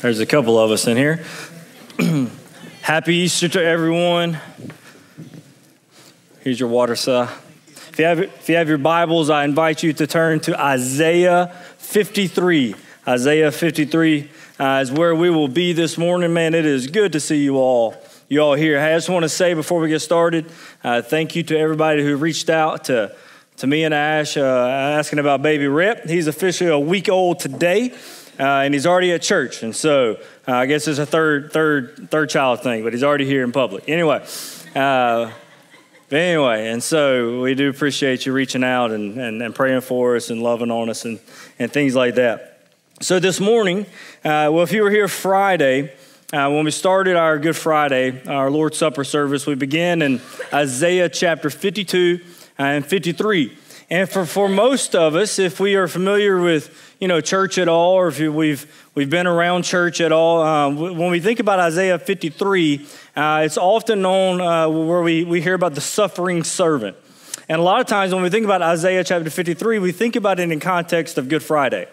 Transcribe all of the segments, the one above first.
There's a couple of us in here. Happy Easter to everyone. Here's your water, sir. If you, have, if you have your Bibles, I invite you to turn to Isaiah 53. Isaiah 53 uh, is where we will be this morning. Man, it is good to see you all. You all here. Hey, I just want to say before we get started, uh, thank you to everybody who reached out to, to me and Ash uh, asking about baby Rip. He's officially a week old today uh, and he's already at church. And so uh, I guess it's a third, third, third child thing, but he's already here in public. Anyway, uh, anyway, and so we do appreciate you reaching out and, and, and, praying for us and loving on us and, and things like that. So this morning, uh, well, if you were here Friday, uh, when we started our Good Friday, our Lord's Supper service, we began in Isaiah chapter 52 and 53. And for, for most of us, if we are familiar with you know church at all, or if we've we've been around church at all, um, when we think about Isaiah 53, uh, it's often known uh, where we, we hear about the suffering servant. And a lot of times when we think about Isaiah chapter 53, we think about it in context of Good Friday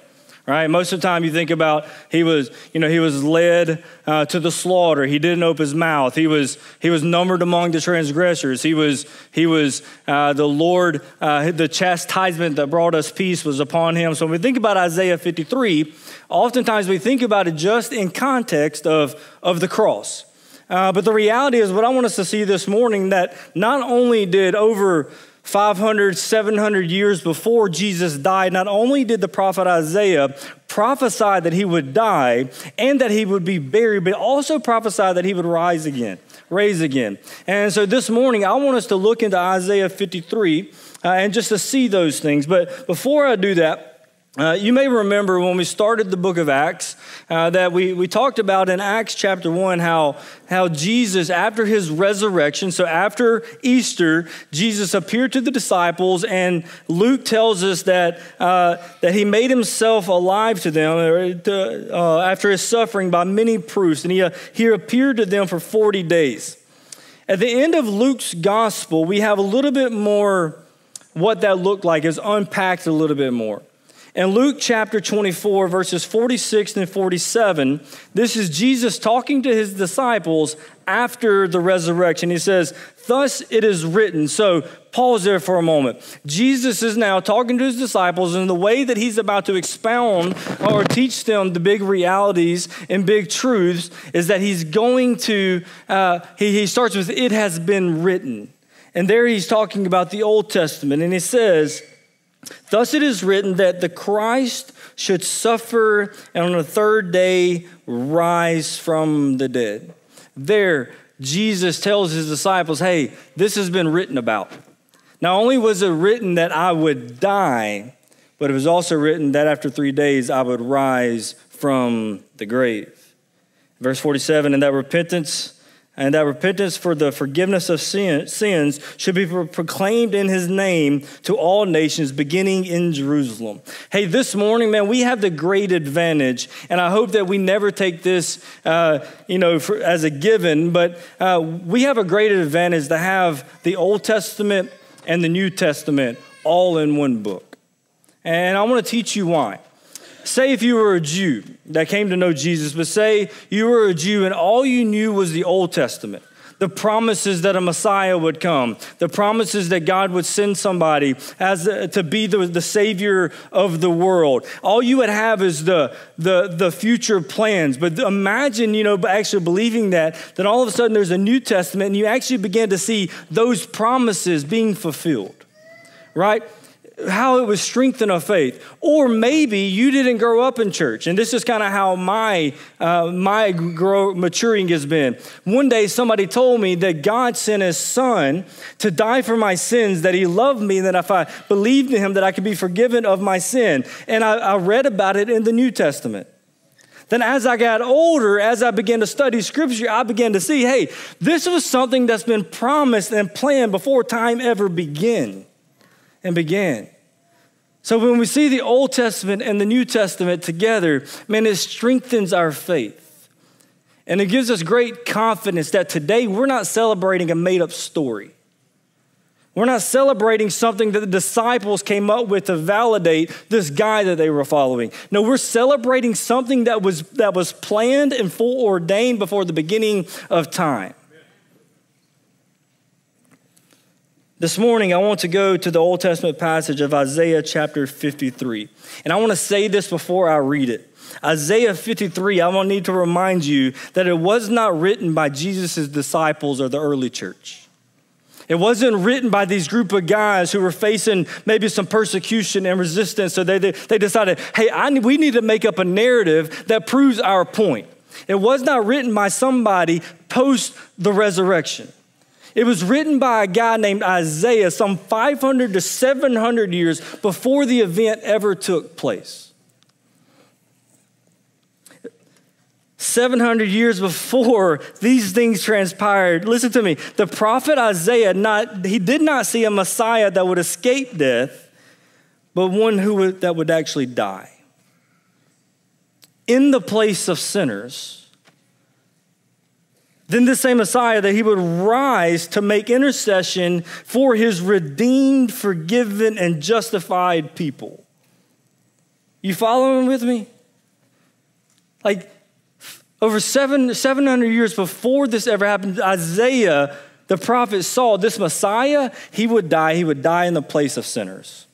right? Most of the time you think about he was, you know, he was led uh, to the slaughter. He didn't open his mouth. He was, he was numbered among the transgressors. He was, he was uh, the Lord, uh, the chastisement that brought us peace was upon him. So when we think about Isaiah 53, oftentimes we think about it just in context of, of the cross. Uh, but the reality is, what I want us to see this morning that not only did over 500, 700 years before Jesus died, not only did the prophet Isaiah prophesy that he would die and that he would be buried, but also prophesy that he would rise again, raise again. And so this morning, I want us to look into Isaiah 53 uh, and just to see those things. But before I do that, uh, you may remember when we started the book of Acts uh, that we, we talked about in Acts chapter 1 how, how Jesus, after his resurrection, so after Easter, Jesus appeared to the disciples, and Luke tells us that, uh, that he made himself alive to them to, uh, after his suffering by many proofs, and he, uh, he appeared to them for 40 days. At the end of Luke's gospel, we have a little bit more what that looked like, is unpacked a little bit more. In Luke chapter 24, verses 46 and 47, this is Jesus talking to his disciples after the resurrection. He says, Thus it is written. So pause there for a moment. Jesus is now talking to his disciples and the way that he's about to expound or teach them the big realities and big truths is that he's going to, uh, he, he starts with, It has been written. And there he's talking about the Old Testament. And he says, Thus it is written that the Christ should suffer and on the third day rise from the dead. There, Jesus tells his disciples, hey, this has been written about. Not only was it written that I would die, but it was also written that after three days I would rise from the grave. Verse 47 and that repentance and that repentance for the forgiveness of sin, sins should be proclaimed in his name to all nations, beginning in Jerusalem. Hey, this morning, man, we have the great advantage, and I hope that we never take this, uh, you know, for, as a given, but uh, we have a great advantage to have the Old Testament and the New Testament all in one book. And I want to teach you why say if you were a Jew that came to know Jesus, but say you were a Jew and all you knew was the Old Testament, the promises that a Messiah would come, the promises that God would send somebody as a, to be the, the Savior of the world. All you would have is the, the, the future plans. But imagine, you know, actually believing that, then all of a sudden there's a New Testament and you actually begin to see those promises being fulfilled, right? How it was strengthen of faith. Or maybe you didn't grow up in church, and this is kind of how my uh, my grow, maturing has been. One day, somebody told me that God sent His Son to die for my sins, that He loved me, and that if I believed in Him, that I could be forgiven of my sin. And I, I read about it in the New Testament. Then, as I got older, as I began to study scripture, I began to see hey, this was something that's been promised and planned before time ever began and began. So when we see the Old Testament and the New Testament together, man, it strengthens our faith. And it gives us great confidence that today we're not celebrating a made up story. We're not celebrating something that the disciples came up with to validate this guy that they were following. No, we're celebrating something that was, that was planned and foreordained before the beginning of time. This morning, I want to go to the Old Testament passage of Isaiah chapter 53. And I want to say this before I read it. Isaiah 53, I want to need to remind you that it was not written by Jesus' disciples or the early church. It wasn't written by these group of guys who were facing maybe some persecution and resistance. So they, they, they decided, hey, I, we need to make up a narrative that proves our point. It was not written by somebody post the resurrection. It was written by a guy named Isaiah some 500 to 700 years before the event ever took place. 700 years before these things transpired, listen to me. The prophet Isaiah, not, he did not see a Messiah that would escape death, but one who would, that would actually die. In the place of sinners, then this same Messiah that he would rise to make intercession for his redeemed, forgiven, and justified people. You following with me? Like, over seven, 700 years before this ever happened, Isaiah, the prophet, saw this Messiah, he would die. He would die in the place of sinners.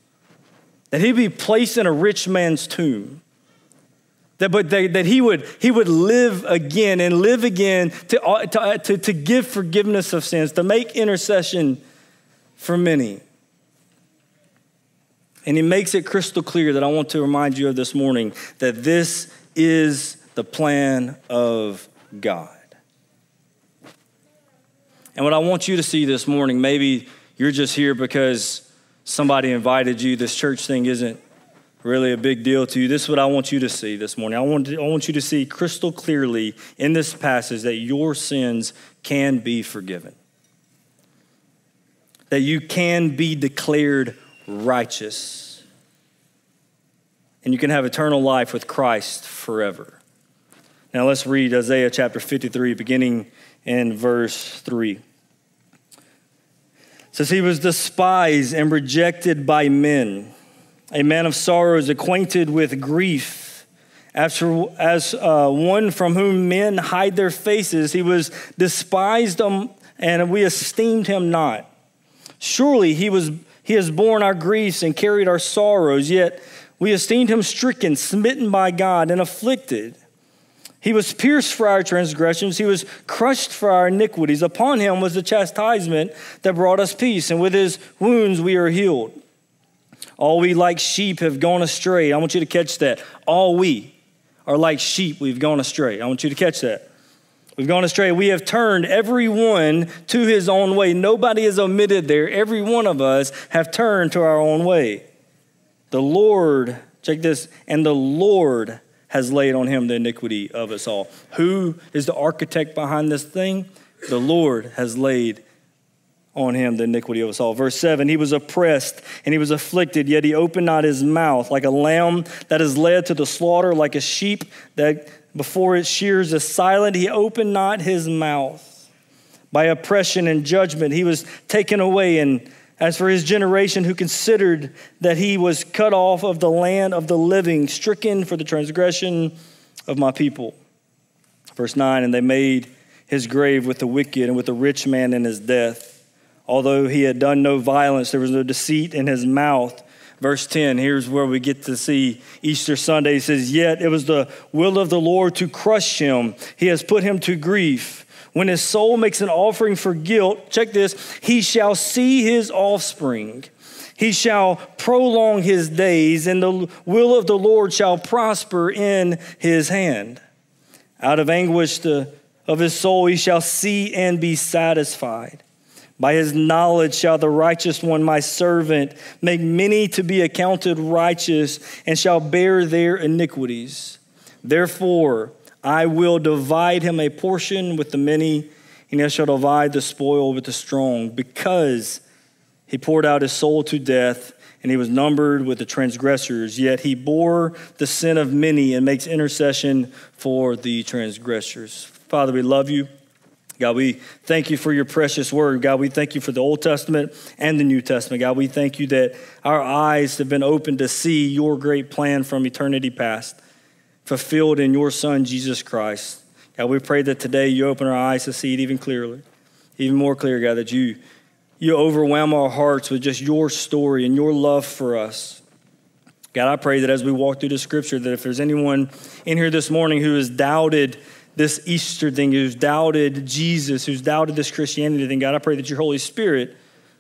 That he'd be placed in a rich man's tomb. That, but that, that he, would, he would live again and live again to, uh, to, uh, to, to give forgiveness of sins, to make intercession for many. And he makes it crystal clear that I want to remind you of this morning that this is the plan of God. And what I want you to see this morning, maybe you're just here because somebody invited you, this church thing isn't really a big deal to you. This is what I want you to see this morning. I want, to, I want you to see crystal clearly in this passage that your sins can be forgiven, that you can be declared righteous, and you can have eternal life with Christ forever. Now let's read Isaiah chapter 53, beginning in verse 3. It says, He was despised and rejected by men, a man of sorrows, acquainted with grief. After, as uh, one from whom men hide their faces, he was despised, um, and we esteemed him not. Surely he, was, he has borne our griefs and carried our sorrows, yet we esteemed him stricken, smitten by God, and afflicted. He was pierced for our transgressions, he was crushed for our iniquities. Upon him was the chastisement that brought us peace, and with his wounds we are healed. All we like sheep have gone astray. I want you to catch that. All we are like sheep, we've gone astray. I want you to catch that. We've gone astray. We have turned every one to his own way. Nobody is omitted there. Every one of us have turned to our own way. The Lord, check this, and the Lord has laid on him the iniquity of us all. Who is the architect behind this thing? The Lord has laid on him the iniquity of us all. Verse 7 He was oppressed and he was afflicted, yet he opened not his mouth, like a lamb that is led to the slaughter, like a sheep that before its shears is silent. He opened not his mouth. By oppression and judgment, he was taken away and as for his generation, who considered that he was cut off of the land of the living, stricken for the transgression of my people. Verse 9, and they made his grave with the wicked and with the rich man in his death. Although he had done no violence, there was no deceit in his mouth. Verse 10, here's where we get to see Easter Sunday. He says, Yet it was the will of the Lord to crush him, he has put him to grief. When his soul makes an offering for guilt, check this, he shall see his offspring. He shall prolong his days, and the will of the Lord shall prosper in his hand. Out of anguish of his soul he shall see and be satisfied. By his knowledge shall the righteous one, my servant, make many to be accounted righteous, and shall bear their iniquities. Therefore, I will divide him a portion with the many, and he shall divide the spoil with the strong, because he poured out his soul to death, and he was numbered with the transgressors. Yet he bore the sin of many and makes intercession for the transgressors. Father, we love you. God, we thank you for your precious word. God, we thank you for the Old Testament and the New Testament. God, we thank you that our eyes have been opened to see your great plan from eternity past, fulfilled in your Son, Jesus Christ. God, we pray that today you open our eyes to see it even clearly, even more clear, God, that you, you overwhelm our hearts with just your story and your love for us. God, I pray that as we walk through the scripture, that if there's anyone in here this morning who has doubted, this Easter thing, who's doubted Jesus, who's doubted this Christianity thing, God, I pray that your Holy Spirit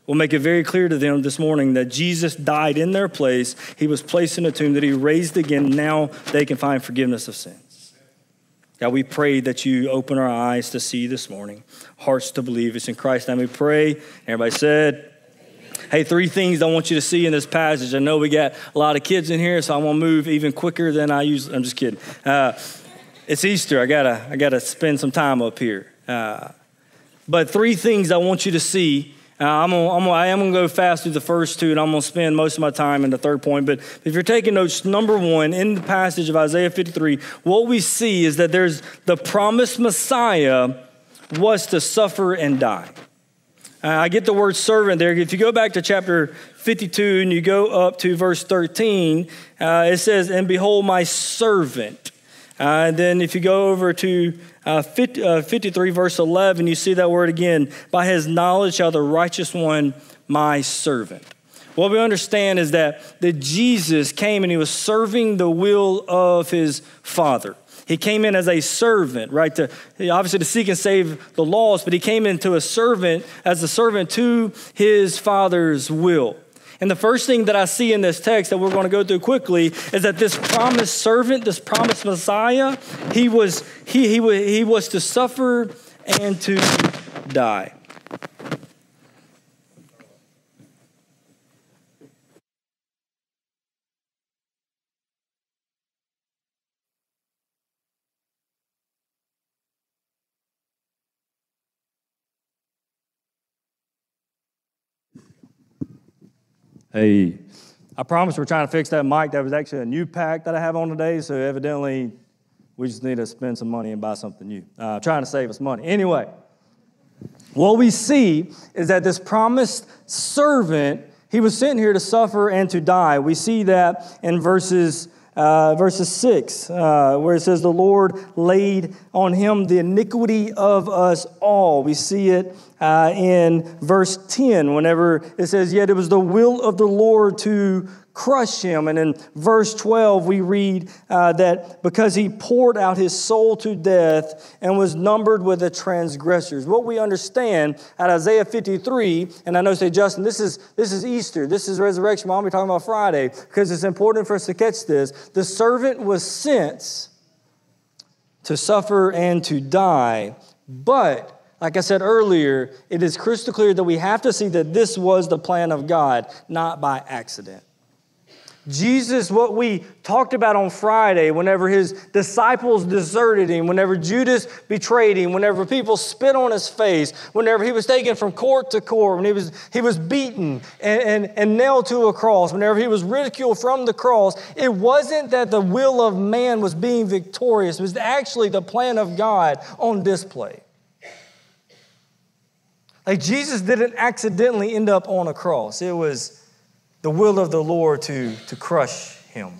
will make it very clear to them this morning that Jesus died in their place. He was placed in a tomb, that he raised again. Now they can find forgiveness of sins. God, we pray that you open our eyes to see this morning, hearts to believe. It's in Christ's name we pray. Everybody said, Hey, three things I want you to see in this passage. I know we got a lot of kids in here, so I'm gonna move even quicker than I usually. I'm just kidding. Uh, it's Easter. I gotta, I gotta spend some time up here. Uh, but three things I want you to see. Uh, I'm gonna, I'm gonna, I am gonna go fast through the first two, and I'm gonna spend most of my time in the third point. But if you're taking notes, number one in the passage of Isaiah 53, what we see is that there's the promised Messiah was to suffer and die. Uh, I get the word servant there. If you go back to chapter 52 and you go up to verse 13, uh, it says, "And behold, my servant." Uh, and then if you go over to uh, 50, uh, 53, verse 11, you see that word again by his knowledge shall the righteous one, my servant. What we understand is that, that Jesus came and he was serving the will of his Father. He came in as a servant, right? To, obviously to seek and save the lost, but he came into a servant as a servant to his Father's will. And the first thing that I see in this text that we're going to go through quickly is that this promised servant, this promised Messiah, he was, he, he, he was to suffer and to die. Hey, I promise we're trying to fix that mic. That was actually a new pack that I have on today, so evidently we just need to spend some money and buy something new. Uh, trying to save us money. Anyway, what we see is that this promised servant, he was sent here to suffer and to die. We see that in verses uh, verses 6, uh, where it says, The Lord laid on him the iniquity of us all. We see it uh, in verse 10, whenever it says, Yet it was the will of the Lord to crush him. And in verse 12, we read uh, that because he poured out his soul to death and was numbered with the transgressors. What we understand at Isaiah 53, and I know say, Justin, this is, this is Easter, this is resurrection. I'll be talking about Friday because it's important for us to catch this. The servant was sent to suffer and to die, but like I said earlier, it is crystal clear that we have to see that this was the plan of God, not by accident. Jesus, what we talked about on Friday, whenever his disciples deserted him, whenever Judas betrayed him, whenever people spit on his face, whenever he was taken from court to court, when he was, he was beaten and, and, and nailed to a cross, whenever he was ridiculed from the cross, it wasn't that the will of man was being victorious, it was actually the plan of God on display. Like Jesus didn't accidentally end up on a cross, it was the will of the Lord to, to crush him.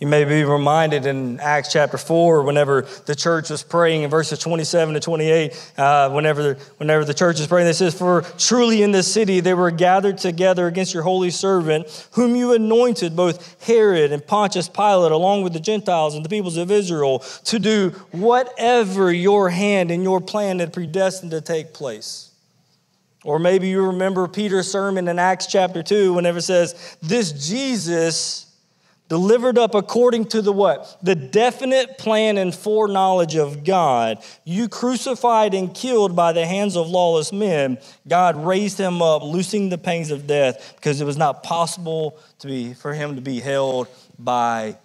You may be reminded in Acts chapter 4, whenever the church was praying in verses 27 to 28, uh, whenever, whenever the church is praying, it says, For truly in this city they were gathered together against your holy servant, whom you anointed, both Herod and Pontius Pilate, along with the Gentiles and the peoples of Israel, to do whatever your hand and your plan had predestined to take place. Or maybe you remember Peter's sermon in Acts chapter 2 whenever it says, This Jesus delivered up according to the what? The definite plan and foreknowledge of God. You crucified and killed by the hands of lawless men. God raised him up, loosing the pains of death, because it was not possible to be, for him to be held by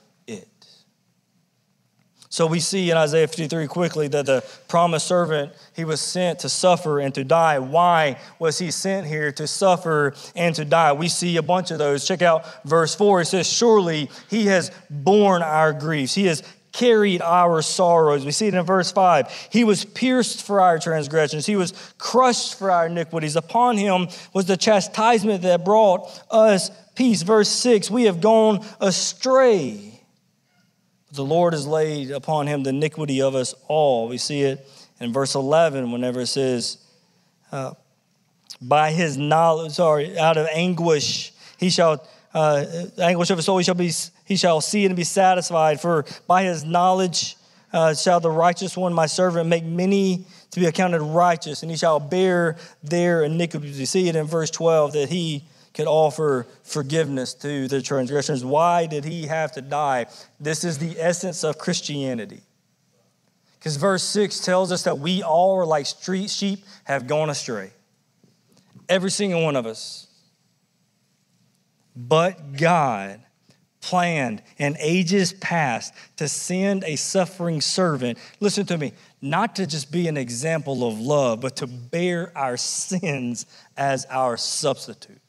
so we see in Isaiah 53 quickly that the promised servant, he was sent to suffer and to die. Why was he sent here to suffer and to die? We see a bunch of those. Check out verse 4. It says, Surely he has borne our griefs, he has carried our sorrows. We see it in verse 5. He was pierced for our transgressions, he was crushed for our iniquities. Upon him was the chastisement that brought us peace. Verse 6 We have gone astray. The Lord has laid upon him the iniquity of us all. We see it in verse 11 whenever it says, uh, By his knowledge, sorry, out of anguish, he shall uh, anguish of his soul, he shall, be, he shall see and be satisfied. For by his knowledge uh, shall the righteous one, my servant, make many to be accounted righteous, and he shall bear their iniquities. You see it in verse 12 that he could offer forgiveness to the transgressors. Why did he have to die? This is the essence of Christianity. Because verse 6 tells us that we all are like street sheep have gone astray. Every single one of us. But God planned in ages past to send a suffering servant, listen to me, not to just be an example of love, but to bear our sins as our substitute.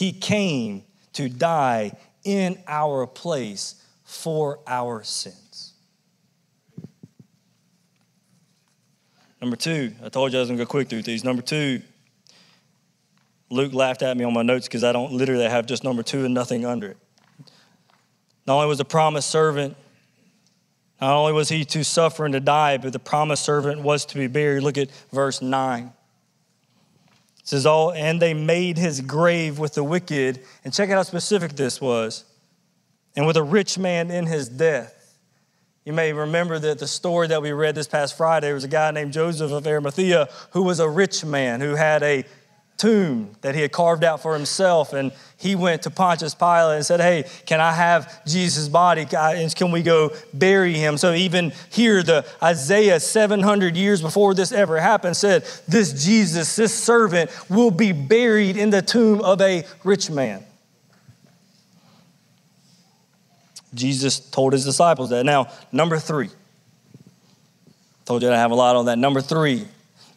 He came to die in our place for our sins. Number two, I told you I was going to go quick through these. Number two, Luke laughed at me on my notes because I don't literally have just number two and nothing under it. Not only was the promised servant, not only was he to suffer and to die, but the promised servant was to be buried. Look at verse 9. Says, Oh, and they made his grave with the wicked. And check out how specific this was. And with a rich man in his death. You may remember that the story that we read this past Friday was a guy named Joseph of Arimathea who was a rich man who had a tomb that he had carved out for himself. And he went to Pontius Pilate and said, Hey, can I have Jesus' body? Can we go bury him? So, even here, the Isaiah 700 years before this ever happened said, This Jesus, this servant, will be buried in the tomb of a rich man. Jesus told his disciples that. Now, number three. Told you I have a lot on that. Number three,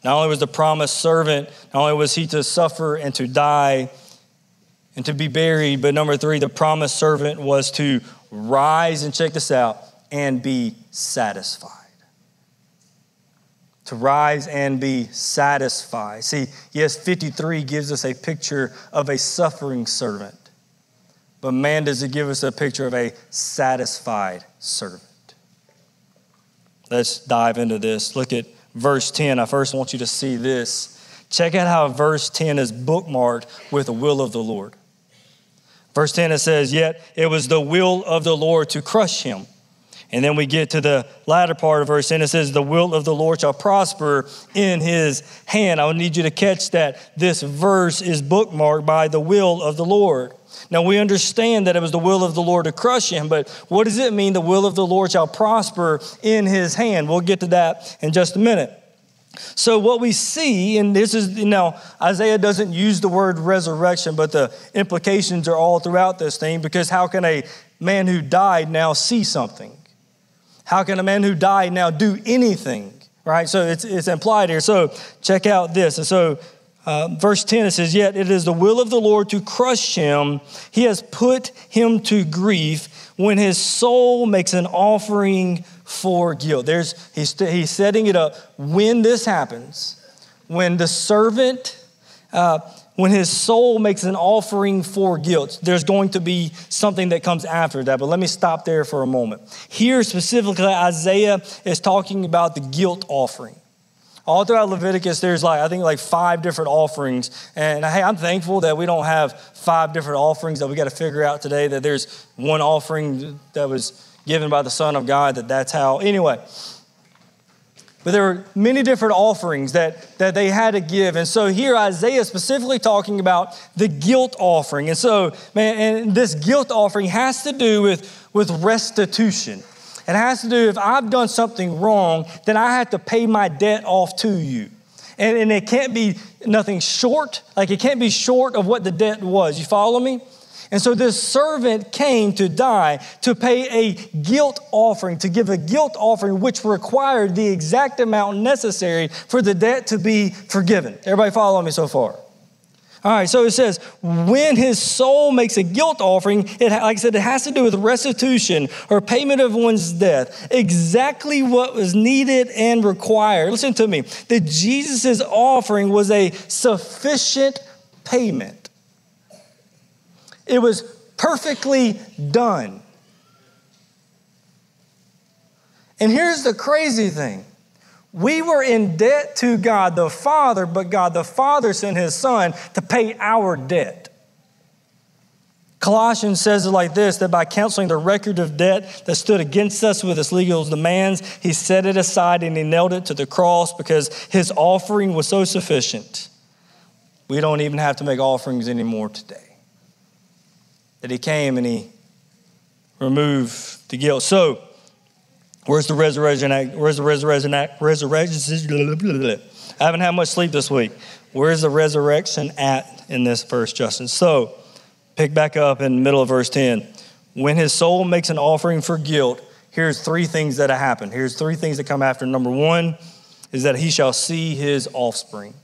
not only was the promised servant, not only was he to suffer and to die and to be buried, but number three, the promised servant was to rise and check this out and be satisfied. To rise and be satisfied. See, yes, 53 gives us a picture of a suffering servant, but man, does it give us a picture of a satisfied servant? Let's dive into this. Look at verse 10, I first want you to see this. Check out how verse 10 is bookmarked with the will of the Lord. Verse 10 it says, Yet it was the will of the Lord to crush him. And then we get to the latter part of verse 10. It says, The will of the Lord shall prosper in his hand. I need you to catch that this verse is bookmarked by the will of the Lord. Now we understand that it was the will of the Lord to crush him, but what does it mean the will of the Lord shall prosper in his hand? We'll get to that in just a minute. So, what we see, and this is, you know, Isaiah doesn't use the word resurrection, but the implications are all throughout this thing because how can a man who died now see something? How can a man who died now do anything? Right? So, it's, it's implied here. So, check out this. And so, uh, verse 10, it says, Yet it is the will of the Lord to crush him. He has put him to grief when his soul makes an offering for guilt. There's, he's, he's setting it up. When this happens, when the servant, uh, when his soul makes an offering for guilt, there's going to be something that comes after that. But let me stop there for a moment. Here, specifically, Isaiah is talking about the guilt offering. All throughout Leviticus, there's like, I think like five different offerings. And hey, I'm thankful that we don't have five different offerings that we got to figure out today, that there's one offering that was given by the Son of God, that that's how. Anyway, but there were many different offerings that, that they had to give. And so here Isaiah is specifically talking about the guilt offering. And so, man, and this guilt offering has to do with, with restitution. It has to do if I've done something wrong, then I have to pay my debt off to you. And, and it can't be nothing short, like it can't be short of what the debt was. You follow me? And so this servant came to die to pay a guilt offering, to give a guilt offering which required the exact amount necessary for the debt to be forgiven. Everybody follow me so far? All right, so it says, when his soul makes a guilt offering, it, like I said, it has to do with restitution or payment of one's death. Exactly what was needed and required. Listen to me. That Jesus' offering was a sufficient payment, it was perfectly done. And here's the crazy thing we were in debt to God the Father, but God the Father sent his Son to pay our debt. Colossians says it like this that by canceling the record of debt that stood against us with its legal demands, he set it aside and he nailed it to the cross because his offering was so sufficient. We don't even have to make offerings anymore today. That he came and he removed the guilt. So, Where's the resurrection act? Where's the resurrection act? Resurrection. I haven't had much sleep this week. Where's the resurrection at in this verse, Justin? So, pick back up in the middle of verse 10. When his soul makes an offering for guilt, here's three things that happen. Here's three things that come after. Number one is that he shall see his offspring.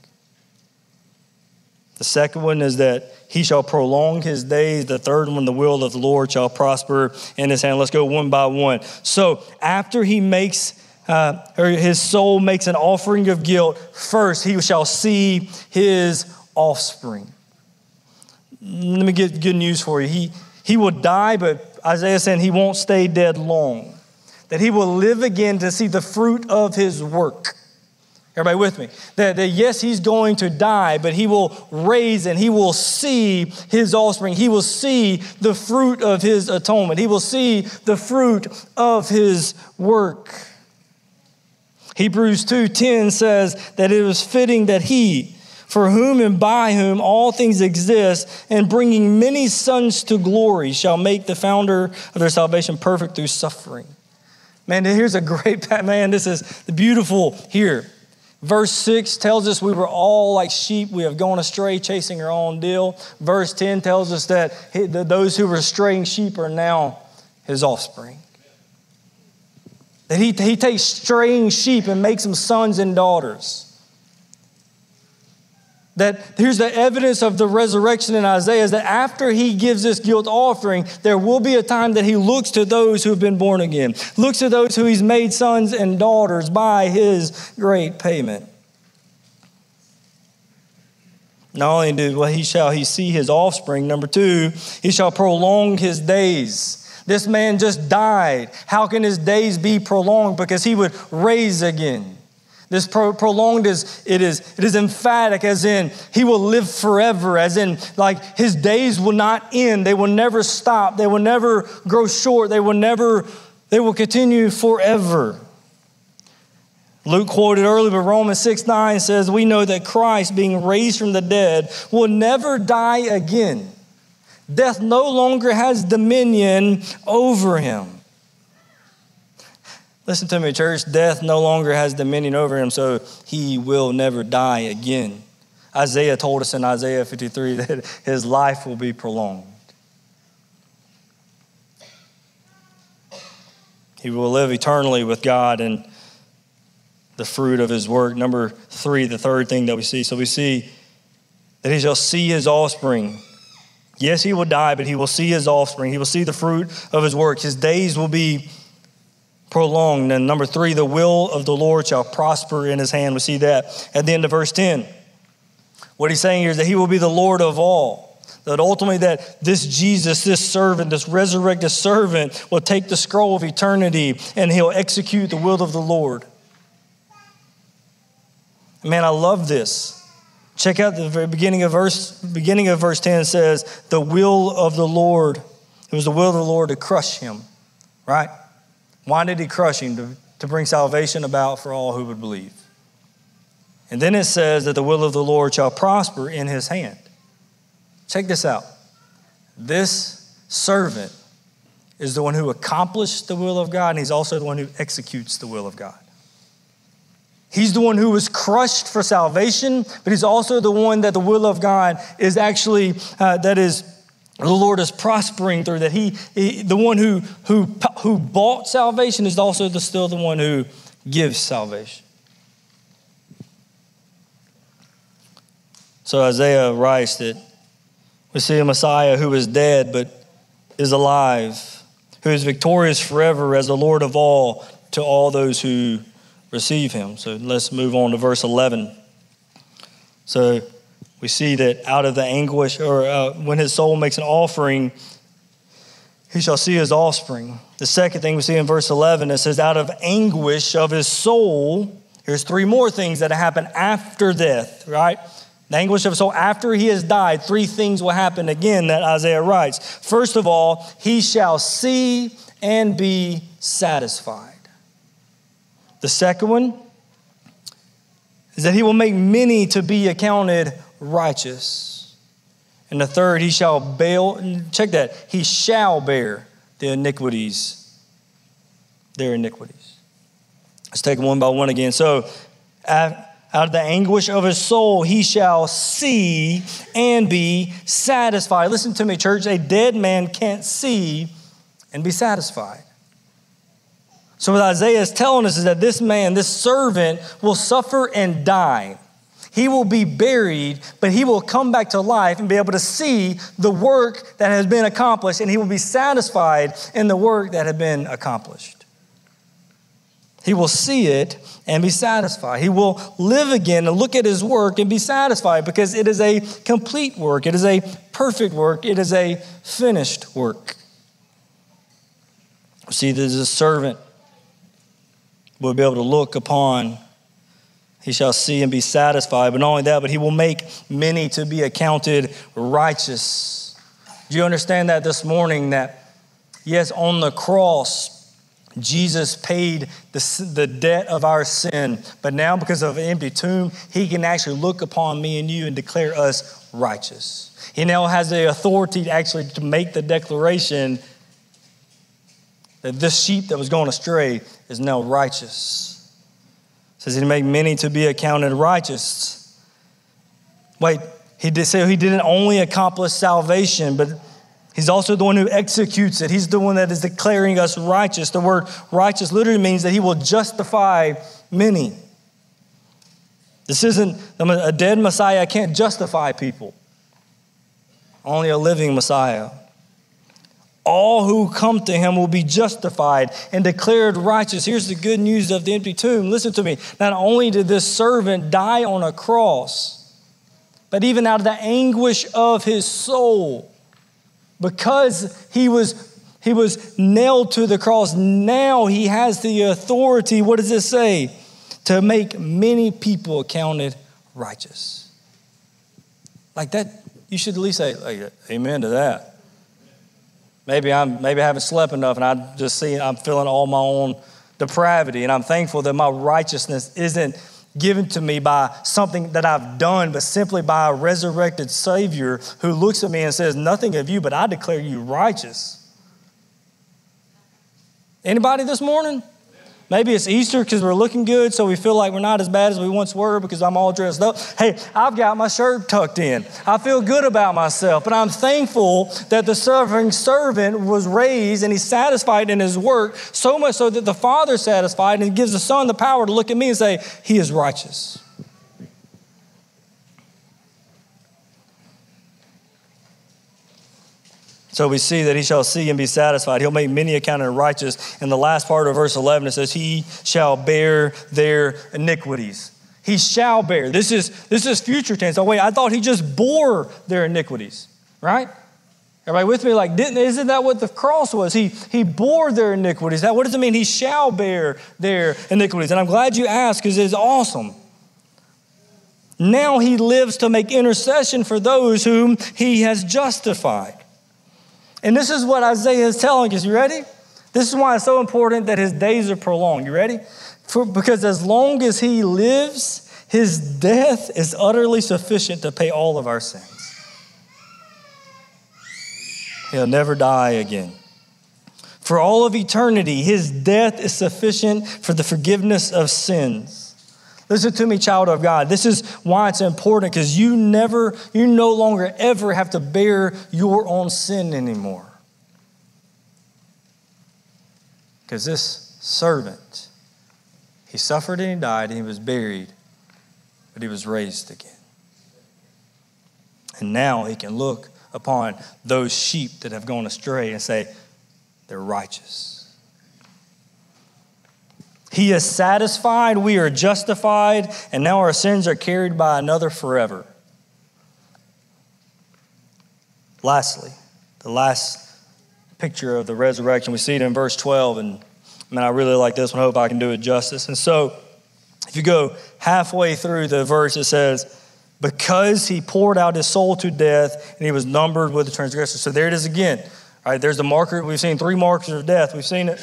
The second one is that he shall prolong his days. The third one, the will of the Lord shall prosper in his hand. Let's go one by one. So after he makes, uh, or his soul makes an offering of guilt, first he shall see his offspring. Let me get good news for you. He, he will die, but Isaiah said he won't stay dead long. That he will live again to see the fruit of his work. Everybody with me? That, that, yes, he's going to die, but he will raise and he will see his offspring. He will see the fruit of his atonement. He will see the fruit of his work. Hebrews 2:10 says that it was fitting that he, for whom and by whom all things exist, and bringing many sons to glory, shall make the founder of their salvation perfect through suffering. Man, here's a great man. This is the beautiful here. Verse 6 tells us we were all like sheep. We have gone astray, chasing our own deal. Verse 10 tells us that those who were straying sheep are now his offspring. That he, he takes straying sheep and makes them sons and daughters. That here's the evidence of the resurrection in Isaiah is that after he gives this guilt offering, there will be a time that he looks to those who have been born again, looks to those who he's made sons and daughters by his great payment. Not only do well, he shall he see his offspring. Number two, he shall prolong his days. This man just died. How can his days be prolonged? Because he would raise again. This pro- prolonged is it is it is emphatic, as in he will live forever, as in like his days will not end, they will never stop, they will never grow short, they will never, they will continue forever. Luke quoted earlier, but Romans 6 9 says, We know that Christ, being raised from the dead, will never die again. Death no longer has dominion over him. Listen to me, church. Death no longer has dominion over him, so he will never die again. Isaiah told us in Isaiah 53 that his life will be prolonged. He will live eternally with God and the fruit of his work. Number three, the third thing that we see. So we see that he shall see his offspring. Yes, he will die, but he will see his offspring. He will see the fruit of his work. His days will be prolonged. And number three, the will of the Lord shall prosper in his hand. We see that at the end of verse 10. What he's saying here is that he will be the Lord of all. That ultimately that this Jesus, this servant, this resurrected servant will take the scroll of eternity and he'll execute the will of the Lord. Man, I love this. Check out the very beginning of verse beginning of verse 10 says, the will of the Lord. It was the will of the Lord to crush him, right? Why did he crush him? To, to bring salvation about for all who would believe. And then it says that the will of the Lord shall prosper in his hand. Check this out. This servant is the one who accomplished the will of God, and he's also the one who executes the will of God. He's the one who was crushed for salvation, but he's also the one that the will of God is actually, uh, that is the Lord is prospering through that. He, he, the one who, who, who bought salvation is also the, still the one who gives salvation. So Isaiah writes that we see a Messiah who is dead but is alive, who is victorious forever as the Lord of all to all those who receive him. So let's move on to verse 11. So we see that out of the anguish, or uh, when his soul makes an offering, he shall see his offspring. The second thing we see in verse 11, it says, out of anguish of his soul, here's three more things that happen after death, right? The anguish of his soul after he has died, three things will happen again that Isaiah writes. First of all, he shall see and be satisfied. The second one is that he will make many to be accounted righteous. And the third, he shall bear, check that, he shall bear the iniquities, their iniquities. Let's take one by one again. So, out of the anguish of his soul, he shall see and be satisfied. Listen to me, church. A dead man can't see and be satisfied. So, what Isaiah is telling us is that this man, this servant, will suffer and die. He will be buried, but he will come back to life and be able to see the work that has been accomplished, and he will be satisfied in the work that had been accomplished. He will see it and be satisfied. He will live again and look at his work and be satisfied because it is a complete work, it is a perfect work, it is a finished work. See, there's a servant will be able to look upon. He shall see and be satisfied. But not only that, but he will make many to be accounted righteous. Do you understand that this morning? That, yes, on the cross, Jesus paid the, the debt of our sin. But now, because of an empty tomb, he can actually look upon me and you and declare us righteous. He now has the authority to actually to make the declaration that this sheep that was going astray is now righteous. Says he made many to be accounted righteous. Wait, he did say he didn't only accomplish salvation, but he's also the one who executes it. He's the one that is declaring us righteous. The word righteous literally means that he will justify many. This isn't a dead Messiah can't justify people. Only a living Messiah all who come to him will be justified and declared righteous. Here's the good news of the empty tomb. Listen to me. Not only did this servant die on a cross, but even out of the anguish of his soul, because he was he was nailed to the cross. Now he has the authority, what does it say? To make many people accounted righteous. Like that, you should at least say, like, Amen to that. Maybe I'm maybe I haven't slept enough and I just see I'm feeling all my own depravity. And I'm thankful that my righteousness isn't given to me by something that I've done, but simply by a resurrected Savior who looks at me and says, Nothing of you, but I declare you righteous. Anybody this morning? Maybe it's Easter because we're looking good, so we feel like we're not as bad as we once were because I'm all dressed up. Hey, I've got my shirt tucked in. I feel good about myself, but I'm thankful that the suffering servant was raised and he's satisfied in his work, so much so that the Father's satisfied and gives the Son the power to look at me and say, He is righteous. So we see that he shall see and be satisfied. He'll make many accounted righteous. In the last part of verse 11, it says, He shall bear their iniquities. He shall bear. This is, this is future tense. Oh, wait, I thought he just bore their iniquities, right? Everybody with me? Like, didn't, isn't that what the cross was? He, he bore their iniquities. That, what does it mean? He shall bear their iniquities. And I'm glad you asked because it's awesome. Now he lives to make intercession for those whom he has justified. And this is what Isaiah is telling us. You ready? This is why it's so important that his days are prolonged. You ready? For, because as long as he lives, his death is utterly sufficient to pay all of our sins. He'll never die again. For all of eternity, his death is sufficient for the forgiveness of sins. Listen to me, child of God. This is why it's important because you never, you no longer ever have to bear your own sin anymore. Because this servant, he suffered and he died and he was buried, but he was raised again. And now he can look upon those sheep that have gone astray and say, they're righteous. He is satisfied, we are justified, and now our sins are carried by another forever. Lastly, the last picture of the resurrection, we see it in verse 12, and man, I really like this one. I hope I can do it justice. And so, if you go halfway through the verse, it says, Because he poured out his soul to death, and he was numbered with the transgressors. So there it is again. All right, there's the marker. We've seen three markers of death. We've seen it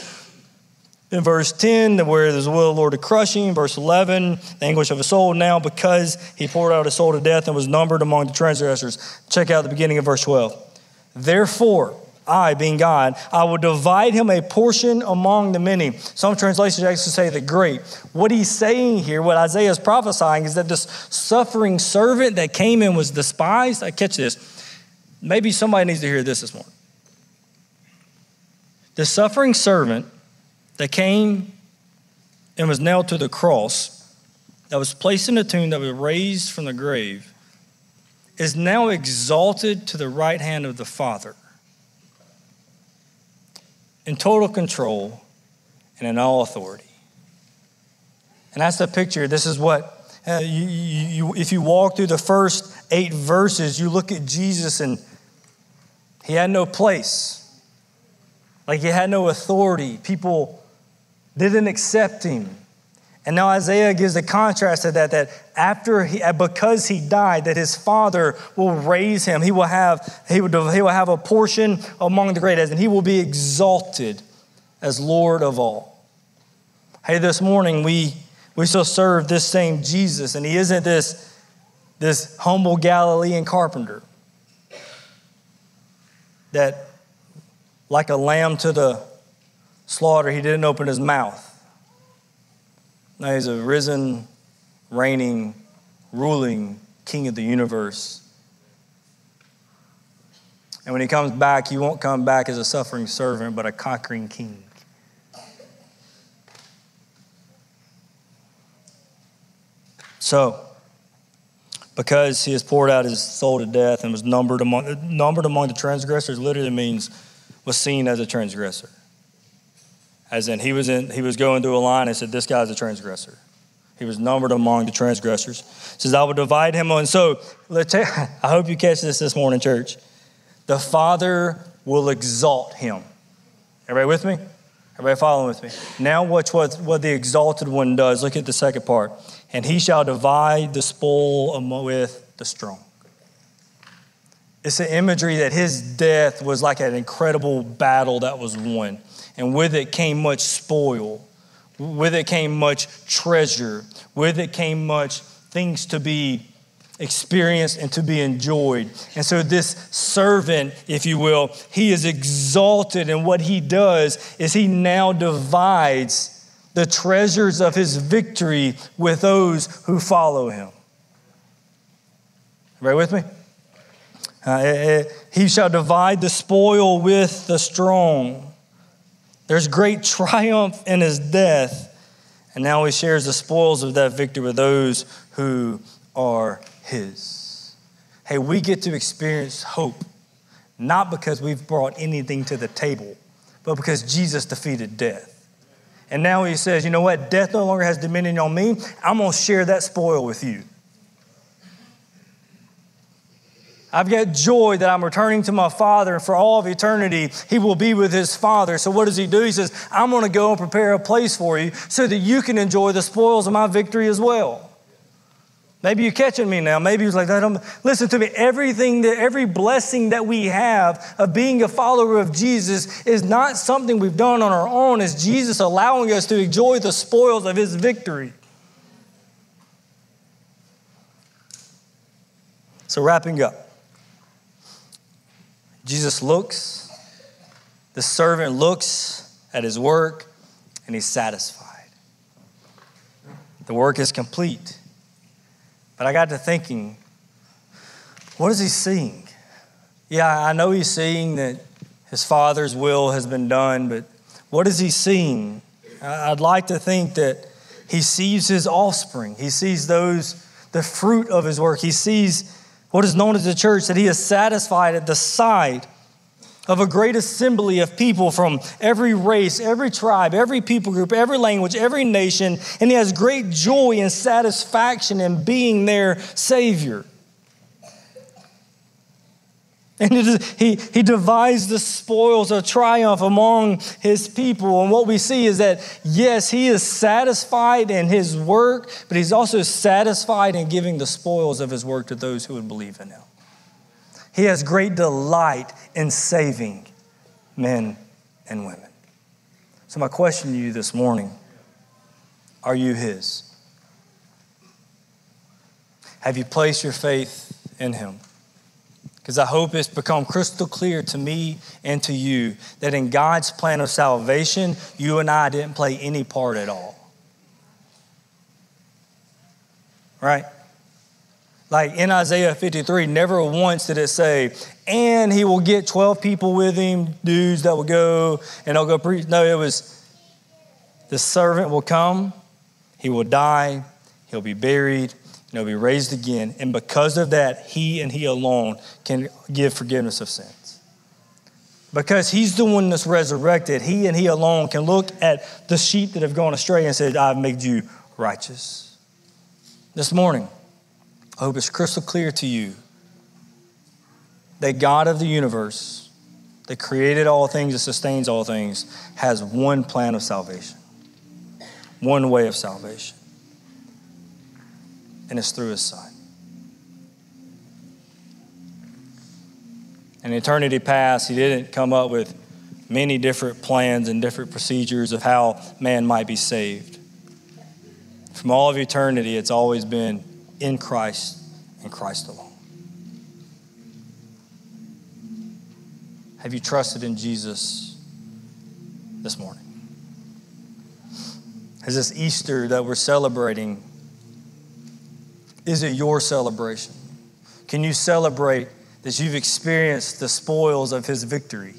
in verse 10, where there's the will of the Lord to crushing. Verse 11, the anguish of his soul now because he poured out his soul to death and was numbered among the transgressors. Check out the beginning of verse 12. Therefore, I, being God, I will divide him a portion among the many. Some translations actually say the great. What he's saying here, what Isaiah is prophesying, is that this suffering servant that came in was despised. I catch this. Maybe somebody needs to hear this this morning. The suffering servant that came and was nailed to the cross, that was placed in a tomb, that was raised from the grave, is now exalted to the right hand of the Father in total control and in all authority. And that's the picture. This is what, uh, you, you, if you walk through the first eight verses, you look at Jesus and he had no place. Like he had no authority. People didn't accept him. And now Isaiah gives a contrast to that, that after he, uh, because he died, that his father will raise him. He will have, he will, he will have a portion among the great, and he will be exalted as Lord of all. Hey, this morning we, we still serve this same Jesus, and he isn't this, this humble Galilean carpenter that, like a lamb to the slaughter, he didn't open his mouth. Now he's a risen, reigning, ruling king of the universe. And when he comes back, he won't come back as a suffering servant, but a conquering king. So, because he has poured out his soul to death and was numbered among, numbered among the transgressors, literally means was seen as a transgressor. As in, he was, in, he was going through a line and said, This guy's a transgressor. He was numbered among the transgressors. Says, I will divide him. And so, I hope you catch this this morning, church. The Father will exalt him. Everybody with me? Everybody following with me? Now, watch what, what the exalted one does. Look at the second part. And he shall divide the spoil with the strong. It's an imagery that his death was like an incredible battle that was won and with it came much spoil. With it came much treasure. With it came much things to be experienced and to be enjoyed. And so, this servant, if you will, he is exalted, and what he does is he now divides the treasures of his victory with those who follow him. Right with me? Uh, eh, eh, he shall divide the spoil with the strong. There's great triumph in his death. And now he shares the spoils of that victory with those who are his. Hey, we get to experience hope, not because we've brought anything to the table, but because Jesus defeated death. And now he says, you know what? Death no longer has dominion on me. I'm going to share that spoil with you. I've got joy that I'm returning to my Father, and for all of eternity, He will be with His Father. So, what does He do? He says, I'm going to go and prepare a place for you so that you can enjoy the spoils of my victory as well. Maybe you're catching me now. Maybe you're like. Listen to me. Everything that, every blessing that we have of being a follower of Jesus is not something we've done on our own. It's Jesus allowing us to enjoy the spoils of His victory. So, wrapping up. Jesus looks, the servant looks at his work, and he's satisfied. The work is complete. But I got to thinking, what is he seeing? Yeah, I know he's seeing that his father's will has been done, but what is he seeing? I'd like to think that he sees his offspring. He sees those, the fruit of his work. He sees what is known as the church, that he is satisfied at the sight of a great assembly of people from every race, every tribe, every people group, every language, every nation, and he has great joy and satisfaction in being their Savior. And he, he divides the spoils of triumph among his people. And what we see is that, yes, he is satisfied in his work, but he's also satisfied in giving the spoils of his work to those who would believe in him. He has great delight in saving men and women. So, my question to you this morning are you His? Have you placed your faith in Him? Because I hope it's become crystal clear to me and to you that in God's plan of salvation, you and I didn't play any part at all. Right? Like in Isaiah 53, never once did it say, and he will get 12 people with him, dudes that will go and they'll go preach. No, it was the servant will come, he will die, he'll be buried, and he'll be raised again. And because of that, he and he alone can give forgiveness of sins. Because he's the one that's resurrected, he and he alone can look at the sheep that have gone astray and said, I've made you righteous. This morning, I hope it's crystal clear to you that God of the universe, that created all things and sustains all things, has one plan of salvation, one way of salvation, and it's through His Son. In eternity past, He didn't come up with many different plans and different procedures of how man might be saved. From all of eternity, it's always been in Christ and Christ alone. Have you trusted in Jesus this morning? Is this Easter that we're celebrating, is it your celebration? Can you celebrate that you've experienced the spoils of his victory?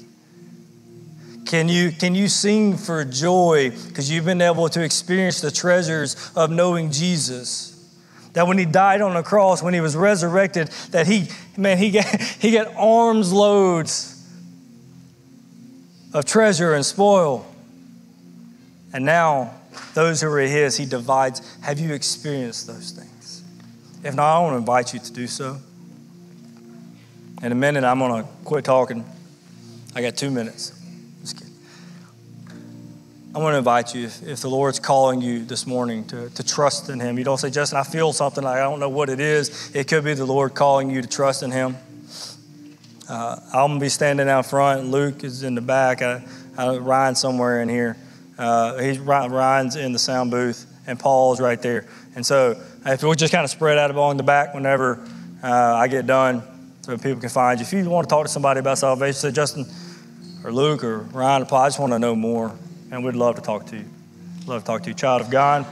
Can you, can you sing for joy because you've been able to experience the treasures of knowing Jesus? That when he died on the cross, when he was resurrected, that he, man, he got, he got arms loads of treasure and spoil. And now, those who are his, he divides. Have you experienced those things? If not, I want to invite you to do so. In a minute, I'm going to quit talking. I got two minutes. I want to invite you, if, if, the Lord's calling you this morning to, to trust in Him, you don't say, Justin, I feel something, I don't know what it is. It could be the Lord calling you to trust in Him. Uh, I'm going to be standing out front. Luke is in the back. I, I, Ryan's somewhere in here. Uh, he's, Ryan's in the sound booth, and Paul's right there. And so if we'll just kind of spread out along the back whenever uh, I get done so people can find you. If you want to talk to somebody about salvation, say, Justin or Luke or Ryan I just want to know more and we'd love to talk to you. Love to talk to you. Child of God,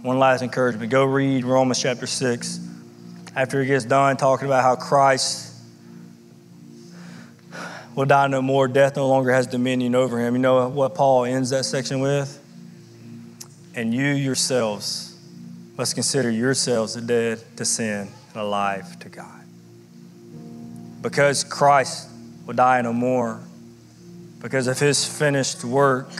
one last encouragement go read Romans chapter 6. After he gets done talking about how Christ will die no more, death no longer has dominion over him. You know what Paul ends that section with? And you yourselves must consider yourselves dead to sin and alive to God. Because Christ will die no more, because of his finished work,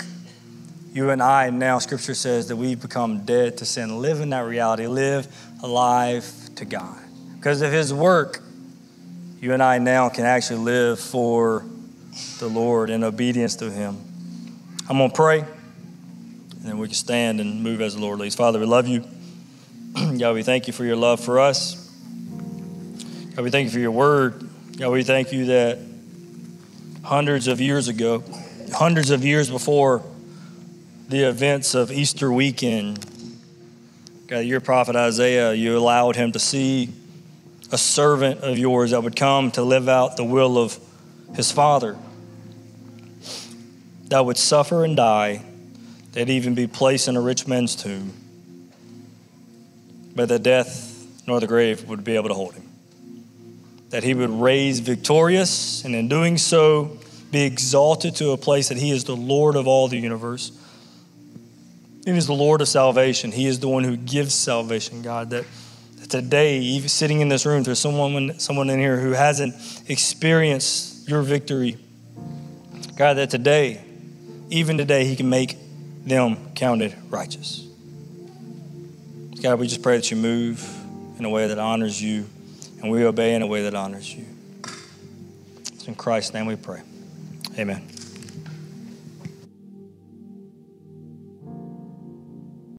you and I now, scripture says that we've become dead to sin. Live in that reality, live alive to God. Because of his work, you and I now can actually live for the Lord in obedience to him. I'm going to pray, and then we can stand and move as the Lord leads. Father, we love you. God, we thank you for your love for us. God, we thank you for your word. God, we thank you that hundreds of years ago, hundreds of years before the events of Easter weekend. God, your prophet Isaiah, you allowed him to see a servant of yours that would come to live out the will of his father, that would suffer and die, that even be placed in a rich man's tomb, but that death nor the grave would be able to hold him that he would raise victorious, and in doing so, be exalted to a place that he is the Lord of all the universe. He is the Lord of salvation. He is the one who gives salvation, God, that, that today, even sitting in this room, there's someone, someone in here who hasn't experienced your victory. God, that today, even today, He can make them counted righteous. God, we just pray that you move in a way that honors you and we obey in a way that honors you. It's in Christ's name we pray. Amen.